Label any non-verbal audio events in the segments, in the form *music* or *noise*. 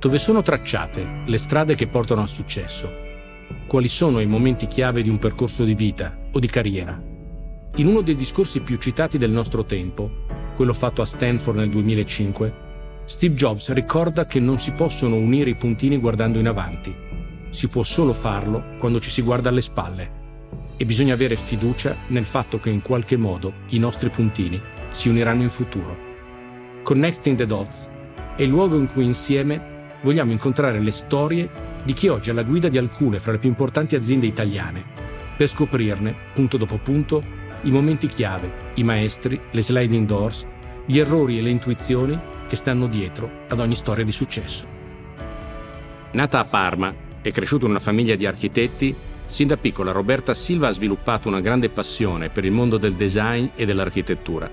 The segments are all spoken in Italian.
Dove sono tracciate le strade che portano al successo? Quali sono i momenti chiave di un percorso di vita o di carriera? In uno dei discorsi più citati del nostro tempo, quello fatto a Stanford nel 2005, Steve Jobs ricorda che non si possono unire i puntini guardando in avanti. Si può solo farlo quando ci si guarda alle spalle. E bisogna avere fiducia nel fatto che in qualche modo i nostri puntini si uniranno in futuro. Connecting the Dots è il luogo in cui insieme vogliamo incontrare le storie di chi oggi è alla guida di alcune fra le più importanti aziende italiane, per scoprirne, punto dopo punto, i momenti chiave, i maestri, le sliding doors, gli errori e le intuizioni che stanno dietro ad ogni storia di successo. Nata a Parma e cresciuta in una famiglia di architetti, sin da piccola Roberta Silva ha sviluppato una grande passione per il mondo del design e dell'architettura.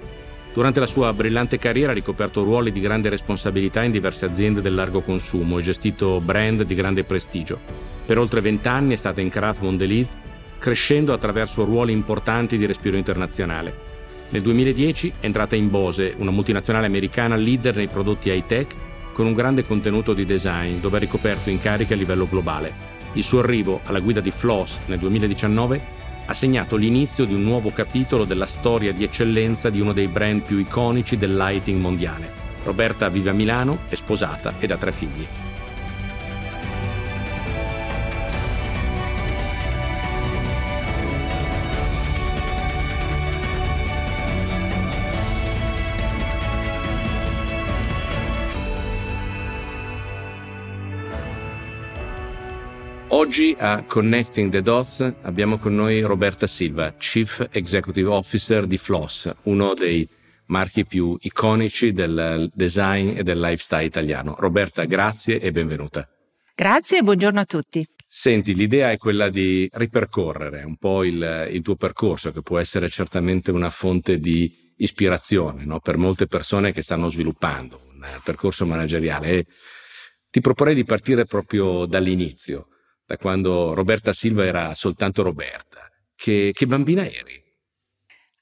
Durante la sua brillante carriera ha ricoperto ruoli di grande responsabilità in diverse aziende del largo consumo e gestito brand di grande prestigio. Per oltre vent'anni è stata in Kraft Mondelez, crescendo attraverso ruoli importanti di respiro internazionale. Nel 2010 è entrata in Bose, una multinazionale americana leader nei prodotti high-tech con un grande contenuto di design dove ha ricoperto incarichi a livello globale. Il suo arrivo alla guida di Floss nel 2019 ha segnato l'inizio di un nuovo capitolo della storia di eccellenza di uno dei brand più iconici del lighting mondiale. Roberta vive a Milano, è sposata ed ha tre figli. Oggi a Connecting the Dots abbiamo con noi Roberta Silva, Chief Executive Officer di Floss, uno dei marchi più iconici del design e del lifestyle italiano. Roberta, grazie e benvenuta. Grazie e buongiorno a tutti. Senti, l'idea è quella di ripercorrere un po' il, il tuo percorso, che può essere certamente una fonte di ispirazione no? per molte persone che stanno sviluppando un percorso manageriale. E ti proporrei di partire proprio dall'inizio da quando Roberta Silva era soltanto Roberta. Che, che bambina eri?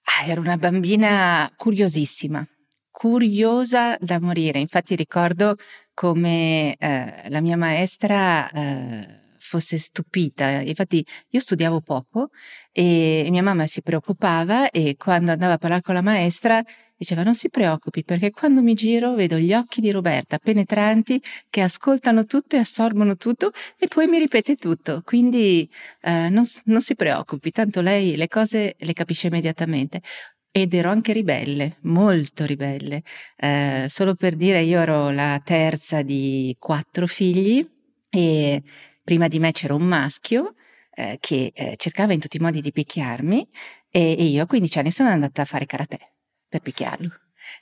Ah, ero una bambina curiosissima, curiosa da morire. Infatti ricordo come eh, la mia maestra eh, fosse stupita. Infatti io studiavo poco e mia mamma si preoccupava e quando andava a parlare con la maestra diceva non si preoccupi perché quando mi giro vedo gli occhi di Roberta penetranti che ascoltano tutto e assorbono tutto e poi mi ripete tutto. Quindi eh, non, non si preoccupi, tanto lei le cose le capisce immediatamente ed ero anche ribelle, molto ribelle. Eh, solo per dire, io ero la terza di quattro figli e prima di me c'era un maschio eh, che eh, cercava in tutti i modi di picchiarmi e, e io a 15 anni sono andata a fare karate per picchiarlo.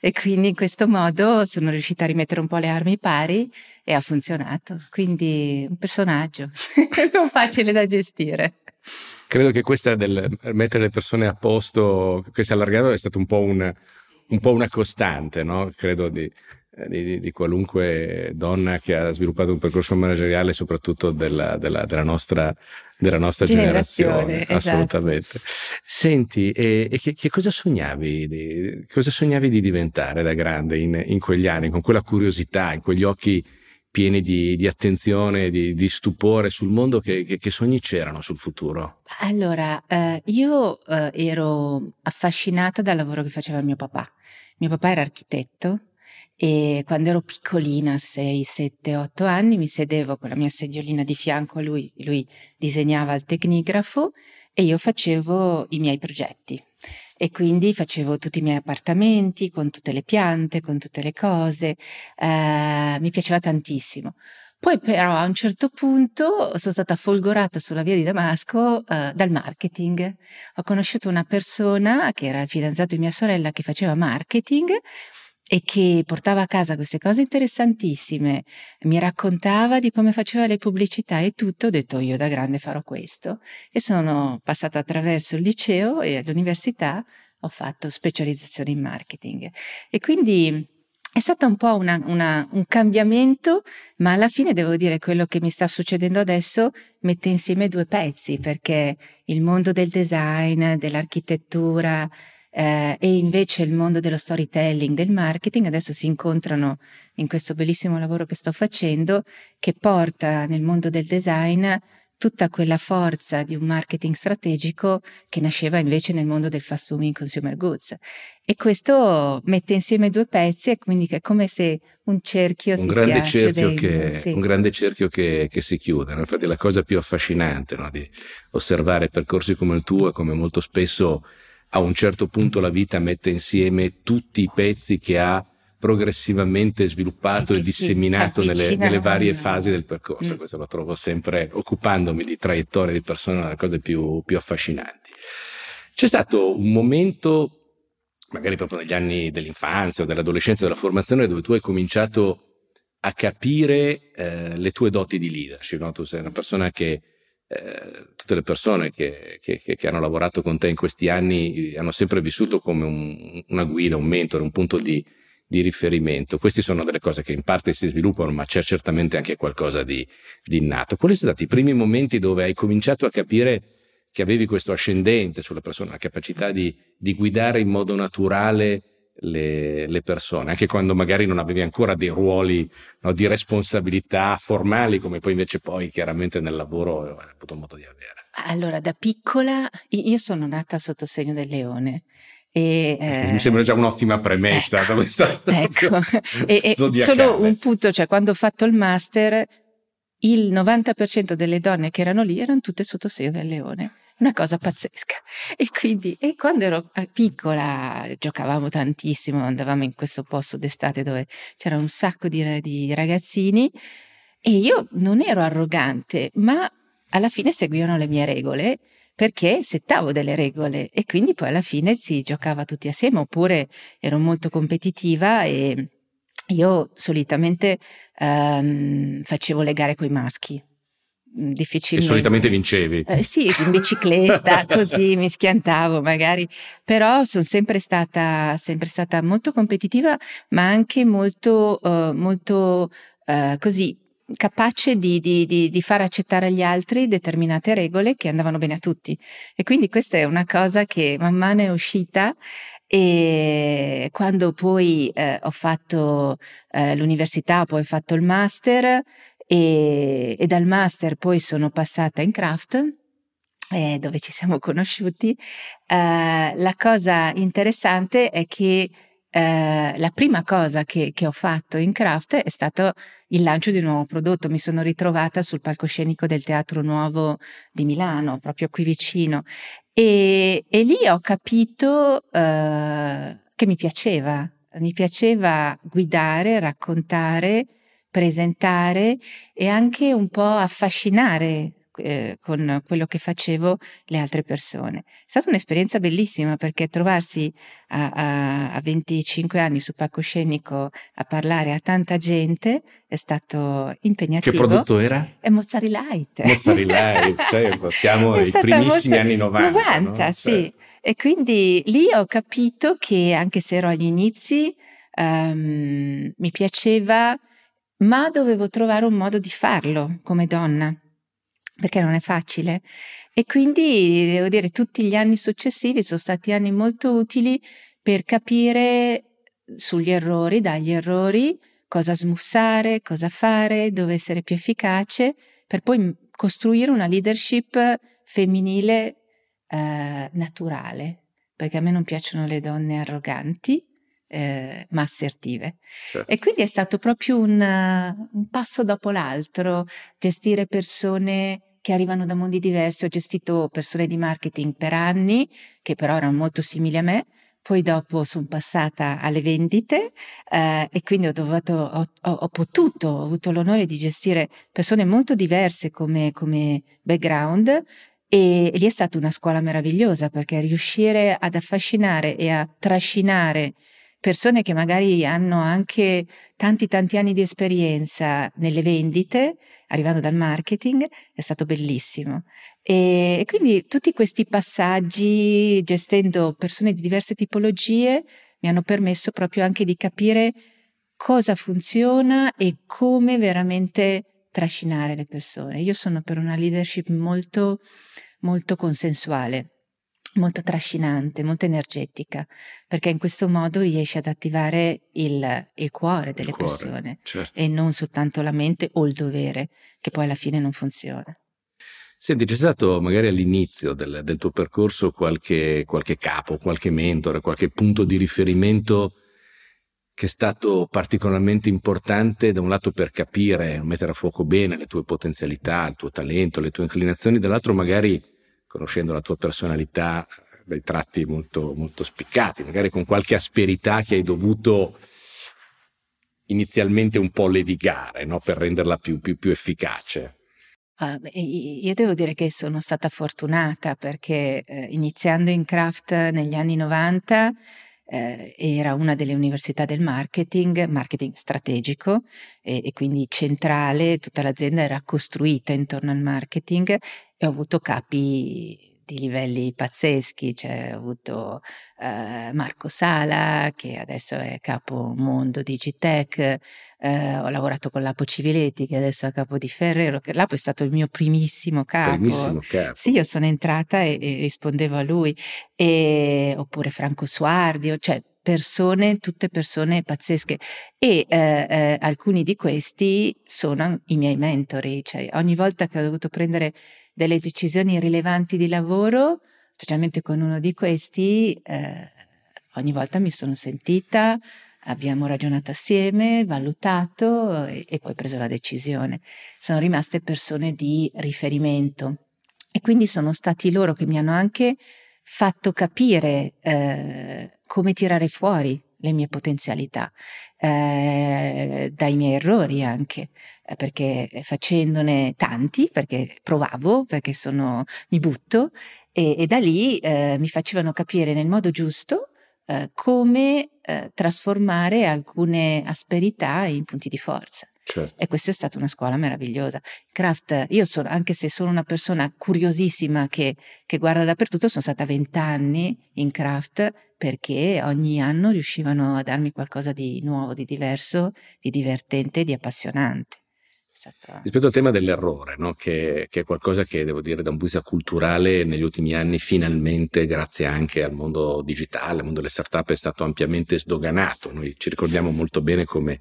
E quindi in questo modo sono riuscita a rimettere un po' le armi pari e ha funzionato. Quindi un personaggio *laughs* non facile da gestire. Credo che questa del mettere le persone a posto, questo allargato è stato un po', un, un po una costante, no? Credo di, di, di, qualunque donna che ha sviluppato un percorso manageriale, soprattutto della, della, della nostra, della nostra generazione. generazione esatto. Assolutamente. Senti, e, e che, che, cosa sognavi? Di, cosa sognavi di diventare da grande in, in, quegli anni, con quella curiosità, in quegli occhi pieni di, di attenzione, di, di, stupore sul mondo? Che, che, che, sogni c'erano sul futuro? Allora, eh, io eh, ero affascinata dal lavoro che faceva mio papà. Mio papà era architetto e quando ero piccolina, 6, 7, 8 anni, mi sedevo con la mia sediolina di fianco a lui, lui disegnava al tecnigrafo e io facevo i miei progetti. E quindi facevo tutti i miei appartamenti con tutte le piante, con tutte le cose, eh, mi piaceva tantissimo. Poi però a un certo punto sono stata folgorata sulla via di Damasco eh, dal marketing. Ho conosciuto una persona che era il fidanzato di mia sorella che faceva marketing e che portava a casa queste cose interessantissime, mi raccontava di come faceva le pubblicità e tutto, ho detto io da grande farò questo e sono passata attraverso il liceo e all'università ho fatto specializzazione in marketing. E quindi è stato un po' una, una, un cambiamento, ma alla fine devo dire quello che mi sta succedendo adesso mette insieme due pezzi perché il mondo del design, dell'architettura, eh, e invece il mondo dello storytelling, del marketing, adesso si incontrano in questo bellissimo lavoro che sto facendo, che porta nel mondo del design tutta quella forza di un marketing strategico che nasceva invece nel mondo del fast moving consumer goods. E questo mette insieme due pezzi e quindi è come se un cerchio un si grande cerchio che, sì. Un grande cerchio che, che si chiude. no? Infatti la cosa più affascinante no? di osservare percorsi come il tuo è come molto spesso a un certo punto la vita mette insieme tutti i pezzi che ha progressivamente sviluppato Sì, e disseminato nelle, nelle varie fasi del percorso. Mm. Questo lo trovo sempre, occupandomi di traiettorie di persone, una delle cose più, più affascinanti. C'è stato un momento, magari proprio negli anni dell'infanzia o dell'adolescenza, della formazione, dove tu hai cominciato a capire eh, le tue doti di leadership. no? Tu sei una persona che eh, tutte le persone che, che- che- hanno lavorato con te in questi anni eh, hanno sempre vissuto come un- una guida, un mentore, un punto di, di riferimento. Queste sono delle cose che in parte si sviluppano, ma c'è certamente anche qualcosa di, di innato. Quali sono stati i primi momenti dove hai cominciato a capire che avevi questo ascendente sulla persona, la capacità di, di guidare in modo naturale le, le persone, anche quando magari non avevi ancora dei ruoli no, di responsabilità formali, come poi invece poi chiaramente nel lavoro hai avuto modo di avere. Allora, da piccola, io sono nata sotto segno del leone. E, eh, Mi sembra già un'ottima premessa. ecco, *laughs* ecco. *laughs* E, e solo un punto, cioè quando ho fatto il master, il 90% delle donne che erano lì erano tutte sotto segno del leone. Una cosa pazzesca. E quindi, e quando ero eh, piccola, giocavamo tantissimo, andavamo in questo posto d'estate dove c'era un sacco di, di ragazzini e io non ero arrogante, ma alla fine seguivano le mie regole perché settavo delle regole e quindi poi alla fine si giocava tutti assieme oppure ero molto competitiva e io solitamente ehm, facevo le gare con i maschi. Mm, E Difficilmente. solitamente vincevi. Eh, sì, in bicicletta, *laughs* così mi schiantavo magari, però sono sempre stata, sempre stata molto competitiva, ma anche molto, eh, molto eh, così capace di, di- di- di far accettare agli altri determinate regole che andavano bene a tutti. E quindi questa è una cosa che man mano è uscita e quando poi eh, ho fatto eh, l'università, poi ho fatto il master e, e dal master poi sono passata in craft eh, dove ci siamo conosciuti. Eh, la cosa interessante è che eh, la prima cosa che, che ho fatto in craft è stato il lancio di un nuovo prodotto. Mi sono ritrovata sul palcoscenico del Teatro Nuovo di Milano, proprio qui vicino. E, e lì ho capito eh, che mi piaceva, mi piaceva guidare, raccontare, presentare e anche un po' affascinare eh, con quello che facevo le altre persone. È stata un'esperienza bellissima perché trovarsi a, a- a 25 anni sul palcoscenico a parlare a tanta gente è stato Che impegnativo. prodotto era? È Mozzarella Light. Mozzarella Light, *laughs* cioè, siamo ai stata primissimi Mozza- anni 90. 90, no? sì. Cioè, E quindi lì ho capito che anche se ero agli inizi, ehm, mi piaceva, ma dovevo trovare un modo di farlo come donna, perché non è facile. E quindi devo dire, tutti gli anni successivi sono stati anni molto utili per capire sugli errori, dagli errori, cosa smussare, cosa fare, dove essere più efficace, per poi costruire una leadership femminile eh, naturale, perché a me non piacciono le donne arroganti, eh, ma assertive. certo. E quindi è stato proprio un, un passo dopo l'altro, gestire persone che arrivano da mondi diversi. Ho gestito persone di marketing per anni, che però erano molto simili a me. Poi dopo sono passata alle vendite eh, e quindi ho, dovuto, ho- ho potuto, ho avuto l'onore di gestire persone molto diverse come, come background e, e lì è stata una scuola meravigliosa perché riuscire ad affascinare e a trascinare persone che magari hanno anche tanti tanti anni di esperienza nelle vendite, arrivando dal marketing, è stato bellissimo. E, quindi tutti questi passaggi, gestendo persone di diverse tipologie, mi hanno permesso proprio anche di capire cosa funziona e come veramente trascinare le persone. Io sono per una leadership molto, molto consensuale. Molto trascinante, molto energetica, perché in questo modo riesci ad attivare il, il cuore delle il cuore, persone certo. e non soltanto la mente o il dovere, che poi alla fine non funziona. Senti, c'è stato magari all'inizio del, del tuo percorso qualche, qualche, capo, qualche mentore, qualche punto di riferimento che è stato particolarmente importante da un lato per capire, mettere a fuoco bene le tue potenzialità, il tuo talento, le tue inclinazioni, dall'altro magari conoscendo la tua personalità, dai tratti molto, molto spiccati, magari con qualche asperità che hai dovuto inizialmente un po' levigare no? per renderla più, più, più efficace. Uh, io devo dire che sono stata fortunata perché eh, iniziando in craft negli anni 90 eh, era una delle università del marketing, marketing strategico e, e, quindi centrale, tutta l'azienda era costruita intorno al marketing e ho avuto capi di livelli pazzeschi, cioè ho avuto eh, Marco Sala che adesso è capo mondo Digitech, eh, ho lavorato con Lapo Civiletti che adesso è capo di Ferrero, che Lapo è stato il mio primissimo capo. Primissimo capo. Sì, io sono entrata e, e rispondevo a lui, e, oppure Franco Suardi, cioè persone, tutte persone pazzesche e eh, eh, alcuni di questi sono i miei mentori, cioè ogni volta che ho dovuto prendere delle decisioni rilevanti di lavoro, specialmente con uno di questi, eh, ogni volta mi sono sentita, abbiamo ragionato assieme, valutato e, e poi preso la decisione. Sono rimaste persone di riferimento e quindi sono stati loro che mi hanno anche fatto capire eh, come tirare fuori le mie potenzialità, eh, dai miei errori anche, eh, perché facendone tanti, perché provavo, perché sono, mi butto, e, e da lì eh, mi facevano capire nel modo giusto eh, come eh, trasformare alcune asperità in punti di forza. Certo. E questa è stata una scuola meravigliosa. Craft, io sono, anche se sono una persona curiosissima che, che guarda dappertutto, sono stata vent'anni in craft perché ogni anno riuscivano a darmi qualcosa di nuovo, di diverso, di divertente, di appassionante. Rispetto al tema dell'errore, no? che, che, è qualcosa che devo dire da un punto di vista culturale negli ultimi anni finalmente, grazie anche al mondo digitale, al mondo delle start-up, è stato ampiamente sdoganato. Noi ci ricordiamo molto bene come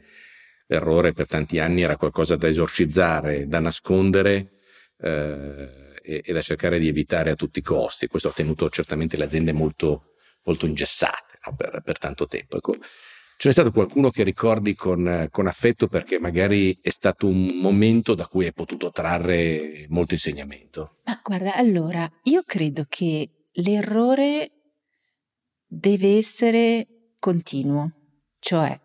l'errore per tanti anni era qualcosa da esorcizzare, da nascondere eh, e, e, da cercare di evitare a tutti i costi. Questo ha tenuto certamente le aziende molto, molto ingessate no? per, per, tanto tempo. Ecco, ce n'è stato qualcuno che ricordi con, con, affetto perché magari è stato un momento da cui hai potuto trarre molto insegnamento? Ma guarda, allora, io credo che l'errore deve essere continuo, cioè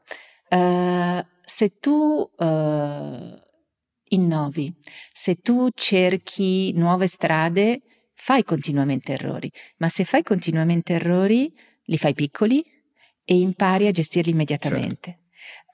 uh, se tu uh, innovi, se tu cerchi nuove strade, fai continuamente errori, ma se fai continuamente errori, li fai piccoli e impari a gestirli immediatamente. Certo.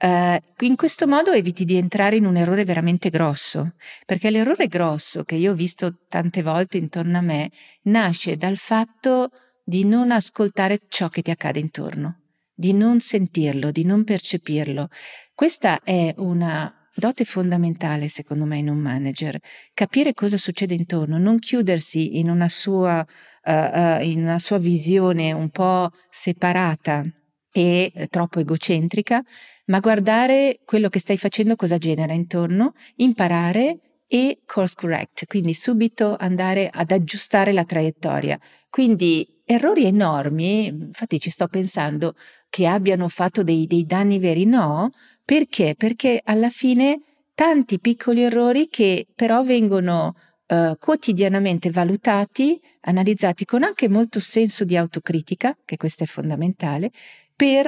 Uh, in questo modo eviti di entrare in un errore veramente grosso, perché l'errore grosso che io ho visto tante volte intorno a me nasce dal fatto di non ascoltare ciò che ti accade intorno, di non sentirlo, di non percepirlo. Questa è una dote fondamentale, secondo me, in un manager. Capire cosa succede intorno, non chiudersi in una sua, uh, uh, in una sua visione un po' separata e eh, troppo egocentrica, ma guardare quello che stai facendo, cosa genera intorno, imparare e course correct, quindi subito andare ad aggiustare la traiettoria. Quindi errori enormi, infatti ci sto pensando che abbiano fatto dei, dei danni veri, no, perché? Perché alla fine tanti piccoli errori che però vengono Uh, quotidianamente valutati, analizzati con anche molto senso di autocritica, che questo è fondamentale, per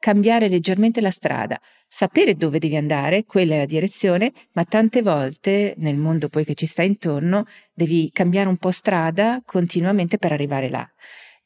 cambiare leggermente la strada, sapere dove devi andare, quella è la direzione, ma tante volte nel mondo poi che ci sta intorno devi cambiare un po' strada continuamente per arrivare là.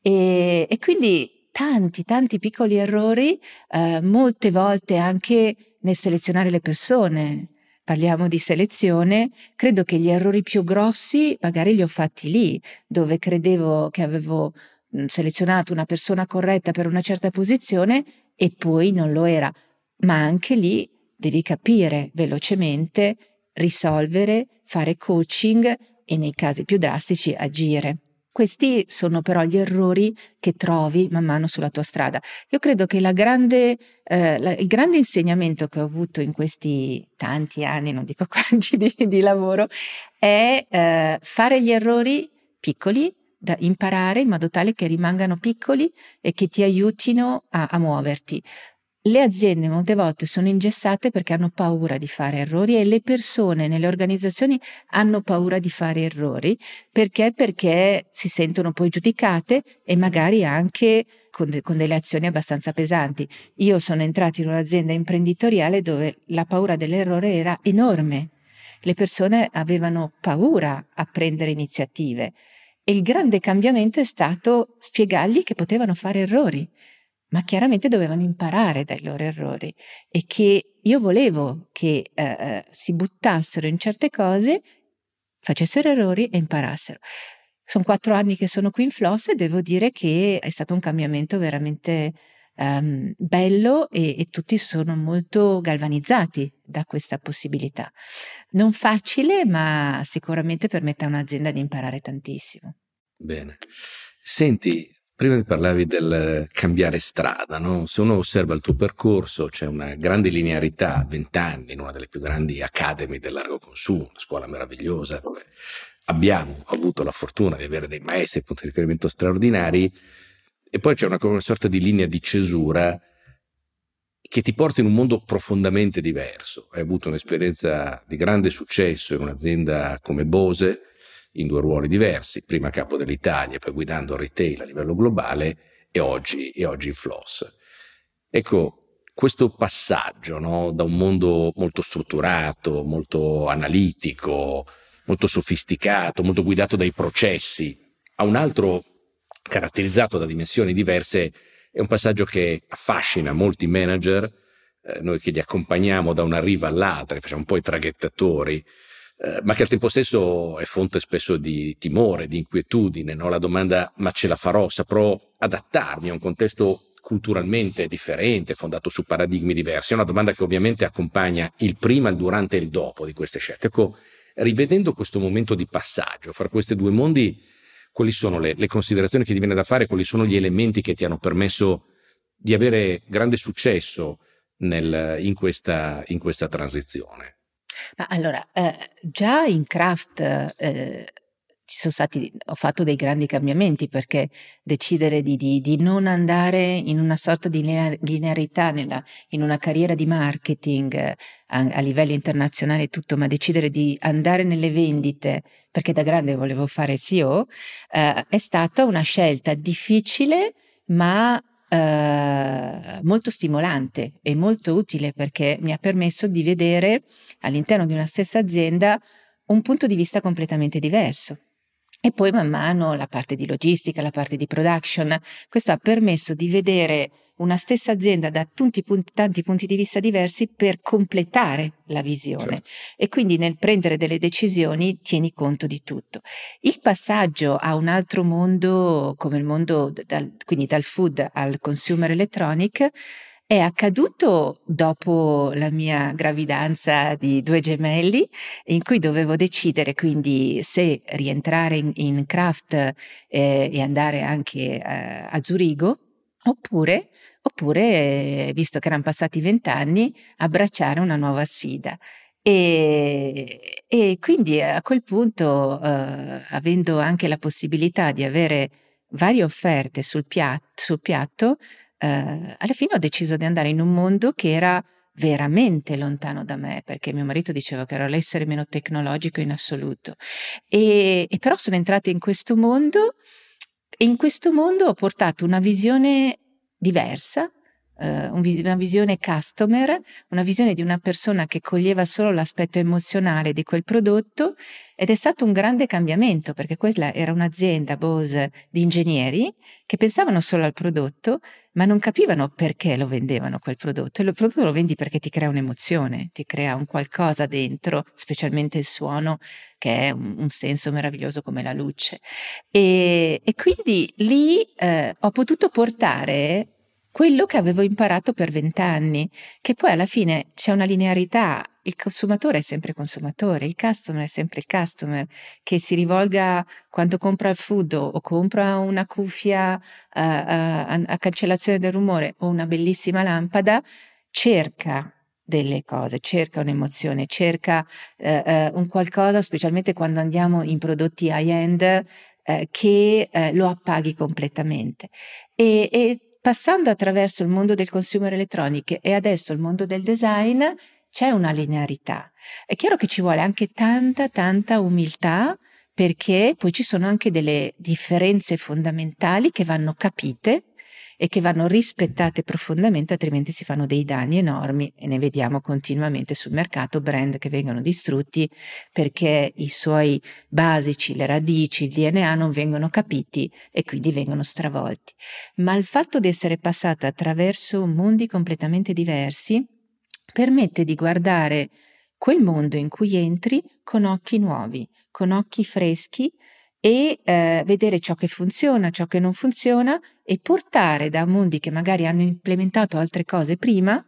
E, e quindi tanti, tanti piccoli errori, eh, molte volte anche nel selezionare le persone. Parliamo di selezione, credo che gli errori più grossi magari li ho fatti lì, dove credevo che avevo mm, selezionato una persona corretta per una certa posizione e poi non lo era. Ma anche lì devi capire velocemente, risolvere, fare coaching e nei casi più drastici agire. Questi sono però gli errori che trovi man mano sulla tua strada. Io credo che grande, eh, la, il grande insegnamento che ho avuto in questi tanti anni, non dico *laughs* quanti di, di lavoro, è eh, fare gli errori piccoli, da imparare in modo tale che rimangano piccoli e che ti aiutino a, a muoverti. Le aziende molte volte sono ingessate perché hanno paura di fare errori e le persone nelle organizzazioni hanno paura di fare errori perché? Perché si sentono poi giudicate e magari anche con, de- con delle azioni abbastanza pesanti. Io sono entrata in un'azienda imprenditoriale dove la paura dell'errore era enorme. Le persone avevano paura a prendere iniziative e il grande cambiamento è stato spiegargli che potevano fare errori ma chiaramente dovevano imparare dai loro errori e che io volevo che eh, eh, si buttassero in certe cose, facessero errori e imparassero. Sono quattro anni che sono qui in Floss e devo dire che è stato un cambiamento veramente um, bello e, e tutti sono molto galvanizzati da questa possibilità. Non facile, ma sicuramente permette a un'azienda di imparare tantissimo. Bene. Senti, Prima parlavi del cambiare strada, no? se uno osserva il tuo percorso c'è una grande linearità a 20 anni in una delle più grandi academy del largo consumo, una scuola meravigliosa dove abbiamo avuto la fortuna di avere dei maestri punti di riferimento straordinari e poi c'è una, una sorta di linea di cesura che ti porta in un mondo profondamente diverso. Hai avuto un'esperienza di grande successo in un'azienda come Bose, in due ruoli diversi, prima capo dell'Italia, poi guidando retail a livello globale e oggi, e oggi in Floss. Ecco, questo passaggio no, da un mondo molto strutturato, molto analitico, molto sofisticato, molto guidato dai processi, a un altro caratterizzato da dimensioni diverse, è un passaggio che affascina molti manager, eh, noi che li accompagniamo da una riva all'altra, facciamo un po' i traghettatori, eh, ma che al tempo stesso è fonte spesso di timore, di inquietudine, no? la domanda ma ce la farò, saprò adattarmi a un contesto culturalmente differente, fondato su paradigmi diversi, è una domanda che ovviamente accompagna il prima, il durante e il dopo di queste scelte. Ecco, rivedendo questo momento di passaggio fra questi due mondi, quali sono le, le considerazioni che ti viene da fare, quali sono gli elementi che ti hanno permesso di avere grande successo nel, in, questa, in questa transizione? Ma allora, eh, già in craft eh, ci sono stati, ho fatto dei grandi cambiamenti perché decidere di, di, di non andare in una sorta di linearità nella, in una carriera di marketing eh, a, a, livello internazionale e tutto, ma decidere di andare nelle vendite perché da grande volevo fare CEO, eh, è stata una scelta difficile ma eh, molto stimolante e molto utile perché mi ha permesso di vedere all'interno di una stessa azienda un punto di vista completamente diverso. E poi man mano la parte di logistica, la parte di production, questo ha permesso di vedere una stessa azienda da tanti punti, tanti punti di vista diversi per completare la visione certo. e quindi nel prendere delle decisioni tieni conto di tutto. Il passaggio a un altro mondo come il mondo, dal, quindi dal food al consumer electronic, è accaduto dopo la mia gravidanza di due gemelli, in cui dovevo decidere quindi se rientrare in, in craft eh, e andare anche eh, a Zurigo Oppure, oppure, visto che erano passati vent'anni, abbracciare una nuova sfida. E, e quindi a quel punto, eh, avendo anche la possibilità di avere varie offerte sul piatto, sul piatto eh, alla fine ho deciso di andare in un mondo che era veramente lontano da me, perché mio marito diceva che ero l'essere meno tecnologico in assoluto. E, e però sono entrata in questo mondo e in questo mondo ho portato una visione diversa, una visione customer, una visione di una persona che coglieva solo l'aspetto emozionale di quel prodotto ed è stato un grande cambiamento perché quella era un'azienda Bose di ingegneri che pensavano solo al prodotto ma non capivano perché lo vendevano quel prodotto. E il prodotto lo vendi perché ti crea un'emozione, ti crea un qualcosa dentro, specialmente il suono che è un, un senso meraviglioso come la luce. E, e quindi lì eh, ho potuto portare quello che avevo imparato per vent'anni, che poi alla fine c'è una linearità il consumatore è sempre consumatore, il customer è sempre il customer, che si rivolga quando compra il food o compra una cuffia uh, uh, a cancellazione del rumore o una bellissima lampada, cerca delle cose, cerca un'emozione, cerca eh, eh, un qualcosa, specialmente quando andiamo in prodotti high-end, eh, che eh, lo appaghi completamente. E, e passando attraverso il mondo del consumer electronic e adesso il mondo del design, c'è una linearità. È chiaro che ci vuole anche tanta, tanta umiltà perché poi ci sono anche delle differenze fondamentali che vanno capite e che vanno rispettate profondamente, altrimenti si fanno dei danni enormi e ne vediamo continuamente sul mercato brand che vengono distrutti perché i suoi basici, le radici, il DNA non vengono capiti e quindi vengono stravolti. Ma il fatto di essere passata attraverso mondi completamente diversi permette di guardare quel mondo in cui entri con occhi nuovi, con occhi freschi e eh, vedere ciò che funziona, ciò che non funziona e portare da mondi che magari hanno implementato altre cose prima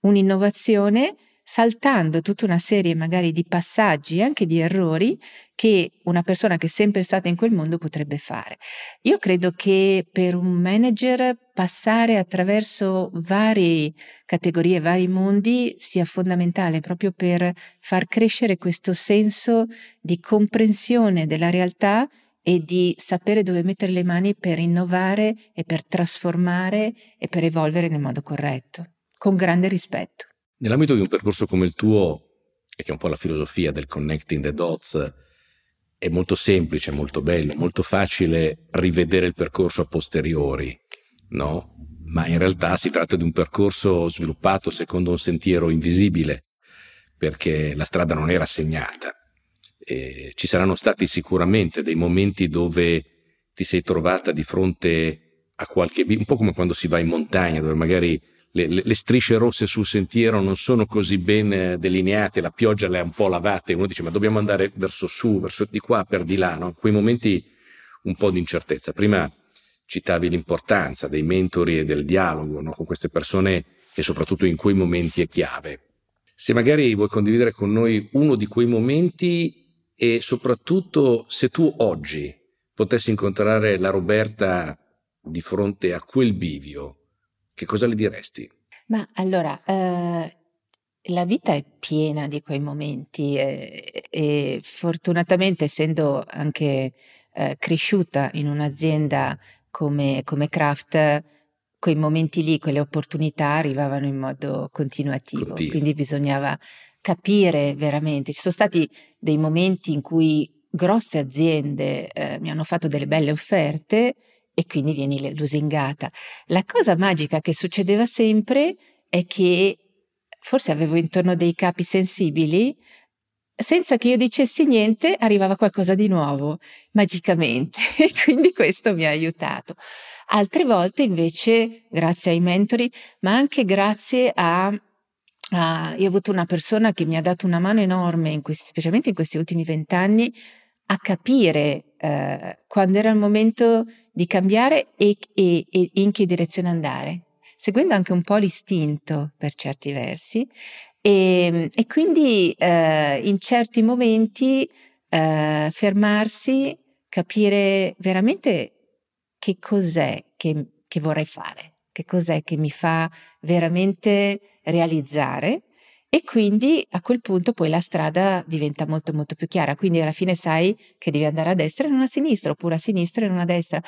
un'innovazione saltando tutta una serie magari di passaggi e anche di errori che una persona che è sempre stata in quel mondo potrebbe fare. Io credo che per un manager passare attraverso varie categorie, vari mondi sia fondamentale proprio per far crescere questo senso di comprensione della realtà e di sapere dove mettere le mani per innovare e per trasformare e per evolvere nel modo corretto, con grande rispetto. Nell'ambito di un percorso come il tuo, e che è un po' la filosofia del connecting the dots, è molto semplice, molto bello, molto facile rivedere il percorso a posteriori, no? Ma in realtà si tratta di un percorso sviluppato secondo un sentiero invisibile, perché la strada non era segnata. E ci saranno stati sicuramente dei momenti dove ti sei trovata di fronte a qualche, un po' come quando si va in montagna, dove magari le, le, strisce rosse sul sentiero non sono così ben eh, delineate, la pioggia le ha un po' lavate, uno dice ma dobbiamo andare verso su, verso di qua, per di là, no? quei momenti un po' di incertezza. Prima citavi l'importanza dei mentori e del dialogo no? con queste persone e soprattutto in quei momenti è chiave. Se magari vuoi condividere con noi uno di quei momenti e soprattutto se tu oggi potessi incontrare la Roberta di fronte a quel bivio, che cosa le diresti? Ma allora, eh, la vita è piena di quei momenti e, e fortunatamente essendo anche eh, cresciuta in un'azienda come, come Kraft, quei momenti lì, quelle opportunità arrivavano in modo continuativo, Continuo. quindi bisognava capire veramente. Ci sono stati dei momenti in cui grosse aziende eh, mi hanno fatto delle belle offerte e quindi vieni lusingata. La cosa magica che succedeva sempre è che forse avevo intorno dei capi sensibili, senza che io dicessi niente arrivava qualcosa di nuovo, magicamente, *laughs* e quindi questo mi ha aiutato. Altre volte invece, grazie ai mentori, ma anche grazie a Uh, io ho avuto una persona che mi ha dato una mano enorme, in questi, specialmente in questi ultimi vent'anni, a capire eh, quando era il momento di cambiare e, e, e, in che direzione andare, seguendo anche un po' l'istinto per certi versi. E, e quindi eh, in certi momenti eh, fermarsi, capire veramente che cos'è che, che vorrei fare, che cos'è che mi fa veramente realizzare e quindi a quel punto poi la strada diventa molto molto più chiara, quindi alla fine sai che devi andare a destra e non a sinistra, oppure a sinistra e non a destra.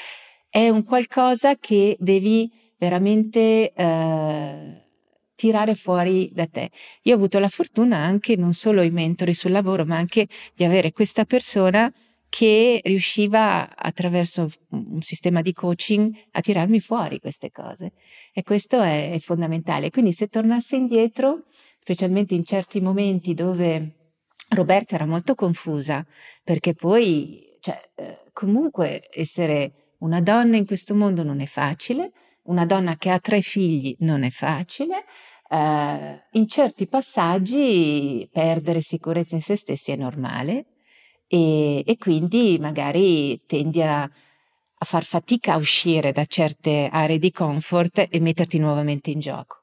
È un qualcosa che devi veramente eh, tirare fuori da te. Io ho avuto la fortuna anche non solo i mentori sul lavoro, ma anche di avere questa persona che riusciva attraverso un sistema di coaching a tirarmi fuori queste cose. E questo è, è fondamentale. Quindi se tornassi indietro, specialmente in certi momenti dove Roberta era molto confusa, perché poi, cioè, eh, comunque essere una donna in questo mondo non è facile, una donna che ha tre figli non è facile, eh, in certi passaggi perdere sicurezza in se stessi è normale e, e quindi magari tendi a, a far fatica a uscire da certe aree di comfort e metterti nuovamente in gioco.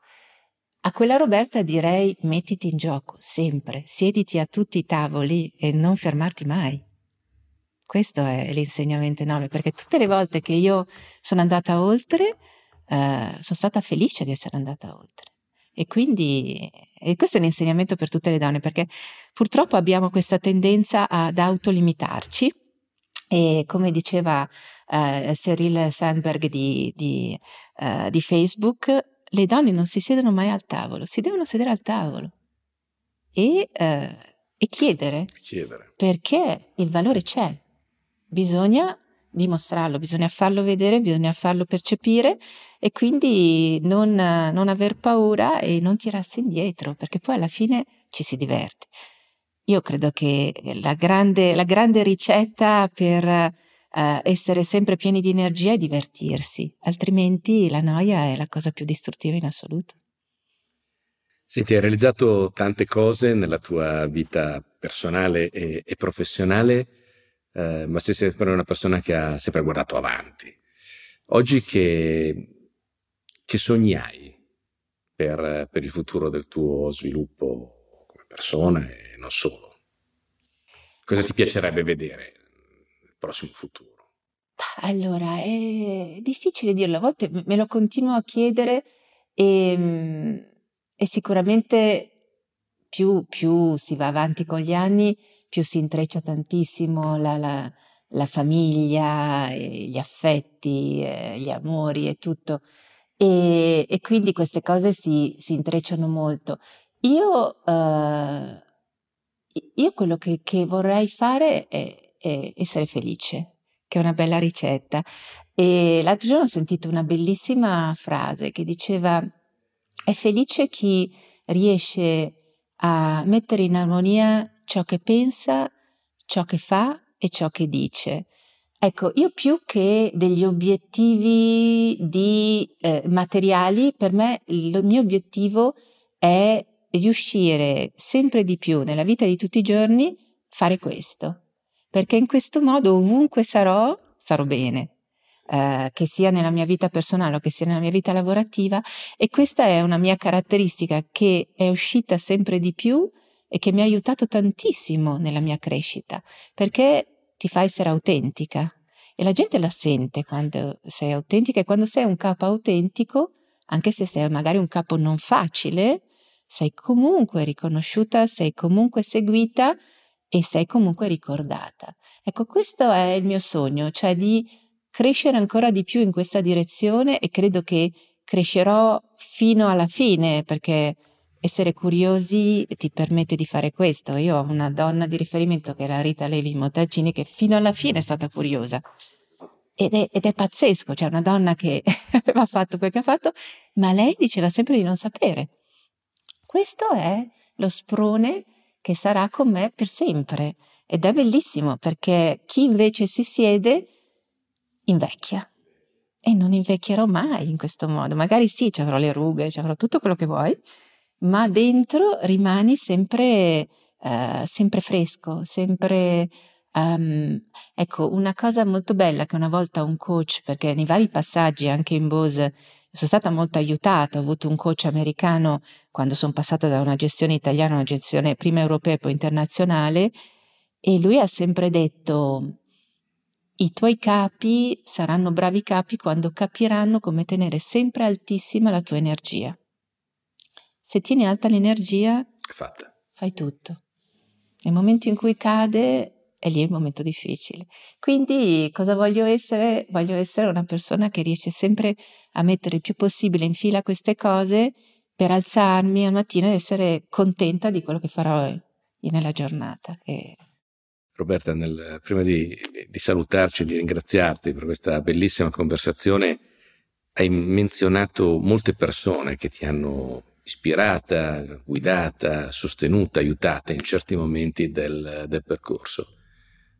A quella Roberta direi mettiti in gioco, sempre, siediti a tutti i tavoli e non fermarti mai. Questo è l'insegnamento enorme, perché tutte le volte che io sono andata oltre, eh, sono stata felice di essere andata oltre. E quindi e questo è un insegnamento per tutte le donne, perché purtroppo abbiamo questa tendenza ad autolimitarci e come diceva eh, Cyril Sandberg di, di, uh, di Facebook, le donne non si siedono mai al tavolo, si devono sedere al tavolo. E, uh, e chiedere, chiedere. perché il valore c'è. Bisogna dimostrarlo, bisogna farlo vedere, bisogna farlo percepire e quindi non, non aver paura e non tirarsi indietro, perché poi alla fine ci si diverte. Io credo che la grande, la grande ricetta per uh, essere sempre pieni di energia è divertirsi, altrimenti la noia è la cosa più distruttiva in assoluto. Senti, hai realizzato tante cose nella tua vita personale e, e professionale eh, ma sei sempre una persona che ha sempre guardato avanti. Oggi che, che sogni hai per, per il futuro del tuo sviluppo come persona e non solo? Cosa ti piacerebbe vedere prossimo futuro? Allora, è difficile dirlo, a volte me lo continuo a chiedere e, e sicuramente più, più, si va avanti con gli anni, più si intreccia tantissimo la, la, la famiglia, gli affetti, eh, gli amori e tutto. E, e quindi queste cose si, si intrecciano molto. Io, uh, io quello che, che, vorrei fare è, è essere felice, che è una bella ricetta. E l'altro giorno ho sentito una bellissima frase che diceva è felice chi riesce a mettere in armonia ciò che pensa, ciò che fa e ciò che dice. Ecco, io più che degli obiettivi di, eh, materiali, per me il mio obiettivo è riuscire sempre di più nella vita di tutti i giorni fare questo, perché in questo modo ovunque sarò, sarò bene. Eh, che sia nella mia vita personale o che sia nella mia vita lavorativa. E questa è una mia caratteristica che è uscita sempre di più e che mi ha aiutato tantissimo nella mia crescita, perché ti fa essere autentica. E la gente la sente quando sei autentica e quando sei un capo autentico, anche se sei magari un capo non facile, sei comunque riconosciuta, sei comunque seguita e sei comunque ricordata. Ecco, questo è il mio sogno, cioè di crescere ancora di più in questa direzione e credo che crescerò fino alla fine perché essere curiosi ti permette di fare questo. Io ho una donna di riferimento che è la Rita Levi Montalcini che fino alla fine è stata curiosa. Ed è, ed è pazzesco, cioè una donna che *laughs* aveva fatto quel che ha fatto, ma lei diceva sempre di non sapere. Questo è lo sprone che sarà con me per sempre. Ed è bellissimo perché chi invece si siede invecchia. E non invecchierò mai in questo modo. Magari sì, ci avrò le rughe, ci avrò tutto quello che vuoi, ma dentro rimani sempre, uh, sempre fresco, sempre... Um, ecco, una cosa molto bella che una volta un coach, perché nei vari passaggi anche in Bose sono stata molto aiutata, ho avuto un coach americano quando sono passata da una gestione italiana a una gestione prima europea e poi internazionale e lui ha sempre detto i tuoi capi saranno bravi capi quando capiranno come tenere sempre altissima la tua energia. Se tieni alta l'energia, fatta. fai tutto. Nel momento in cui cade, è lì il momento difficile. Quindi cosa voglio essere? Voglio essere una persona che riesce sempre a mettere il più possibile in fila queste cose per alzarmi al mattino ed essere contenta di quello che farò nella giornata. E... Roberta, nel, prima di, di salutarci, di ringraziarti per questa bellissima conversazione, hai menzionato molte persone che ti hanno ispirata, guidata, sostenuta, aiutata in certi momenti del, del percorso.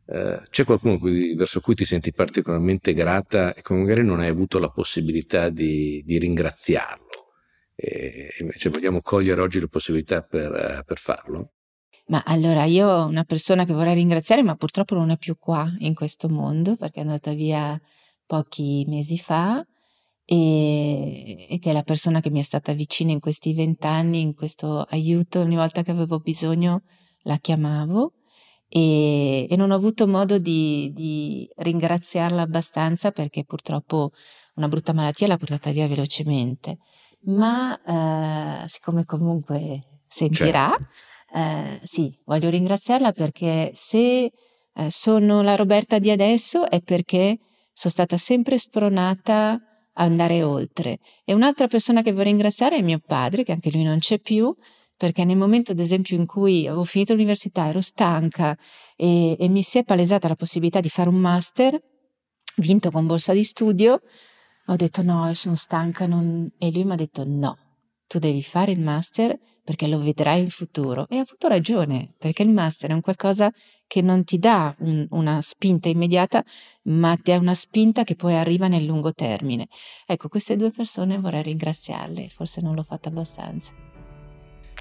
Uh, c'è qualcuno cui, verso cui ti senti particolarmente grata e che magari non hai avuto la possibilità di, di ringraziarlo. E invece vogliamo cogliere oggi le possibilità per, uh, per farlo? Ma allora io ho una persona che vorrei ringraziare ma purtroppo non è più qua in questo mondo perché è andata via pochi mesi fa e, e, che è la persona che mi è stata vicina in questi vent'anni, in questo aiuto, ogni volta che avevo bisogno la chiamavo e, e non ho avuto modo di, di, ringraziarla abbastanza perché purtroppo una brutta malattia l'ha portata via velocemente. Ma eh, siccome comunque sentirà, eh, sì, voglio ringraziarla perché se eh, sono la Roberta di adesso è perché sono stata sempre spronata a andare oltre. E un'altra persona che vorrei ringraziare è mio padre, che anche lui non c'è più, perché nel momento ad esempio in cui avevo finito l'università, ero stanca e, e mi si è palesata la possibilità di fare un master, vinto con borsa di studio, ho detto no, sono stanca non... e lui mi ha detto no, tu devi fare il master perché lo vedrai in futuro. E ha avuto ragione, perché il master è un qualcosa che non ti dà un, una spinta immediata, ma ti dà una spinta che poi arriva nel lungo termine. Ecco, queste due persone vorrei ringraziarle, forse non l'ho fatta abbastanza.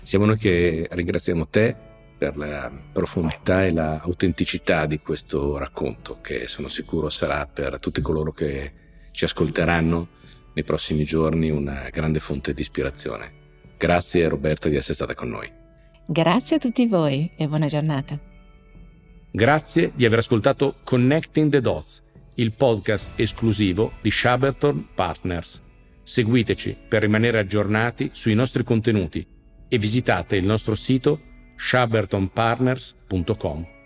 Siamo noi che ringraziamo te per la profondità e l'autenticità di questo racconto, che sono sicuro sarà per tutti coloro che ci ascolteranno nei prossimi giorni una grande fonte di ispirazione. Grazie Roberta di essere stata con noi. Grazie a tutti voi e buona giornata. Grazie di aver ascoltato Connecting the Dots, il podcast esclusivo di Shaberton Partners. Seguiteci per rimanere aggiornati sui nostri contenuti e visitate il nostro sito shabertonpartners.com.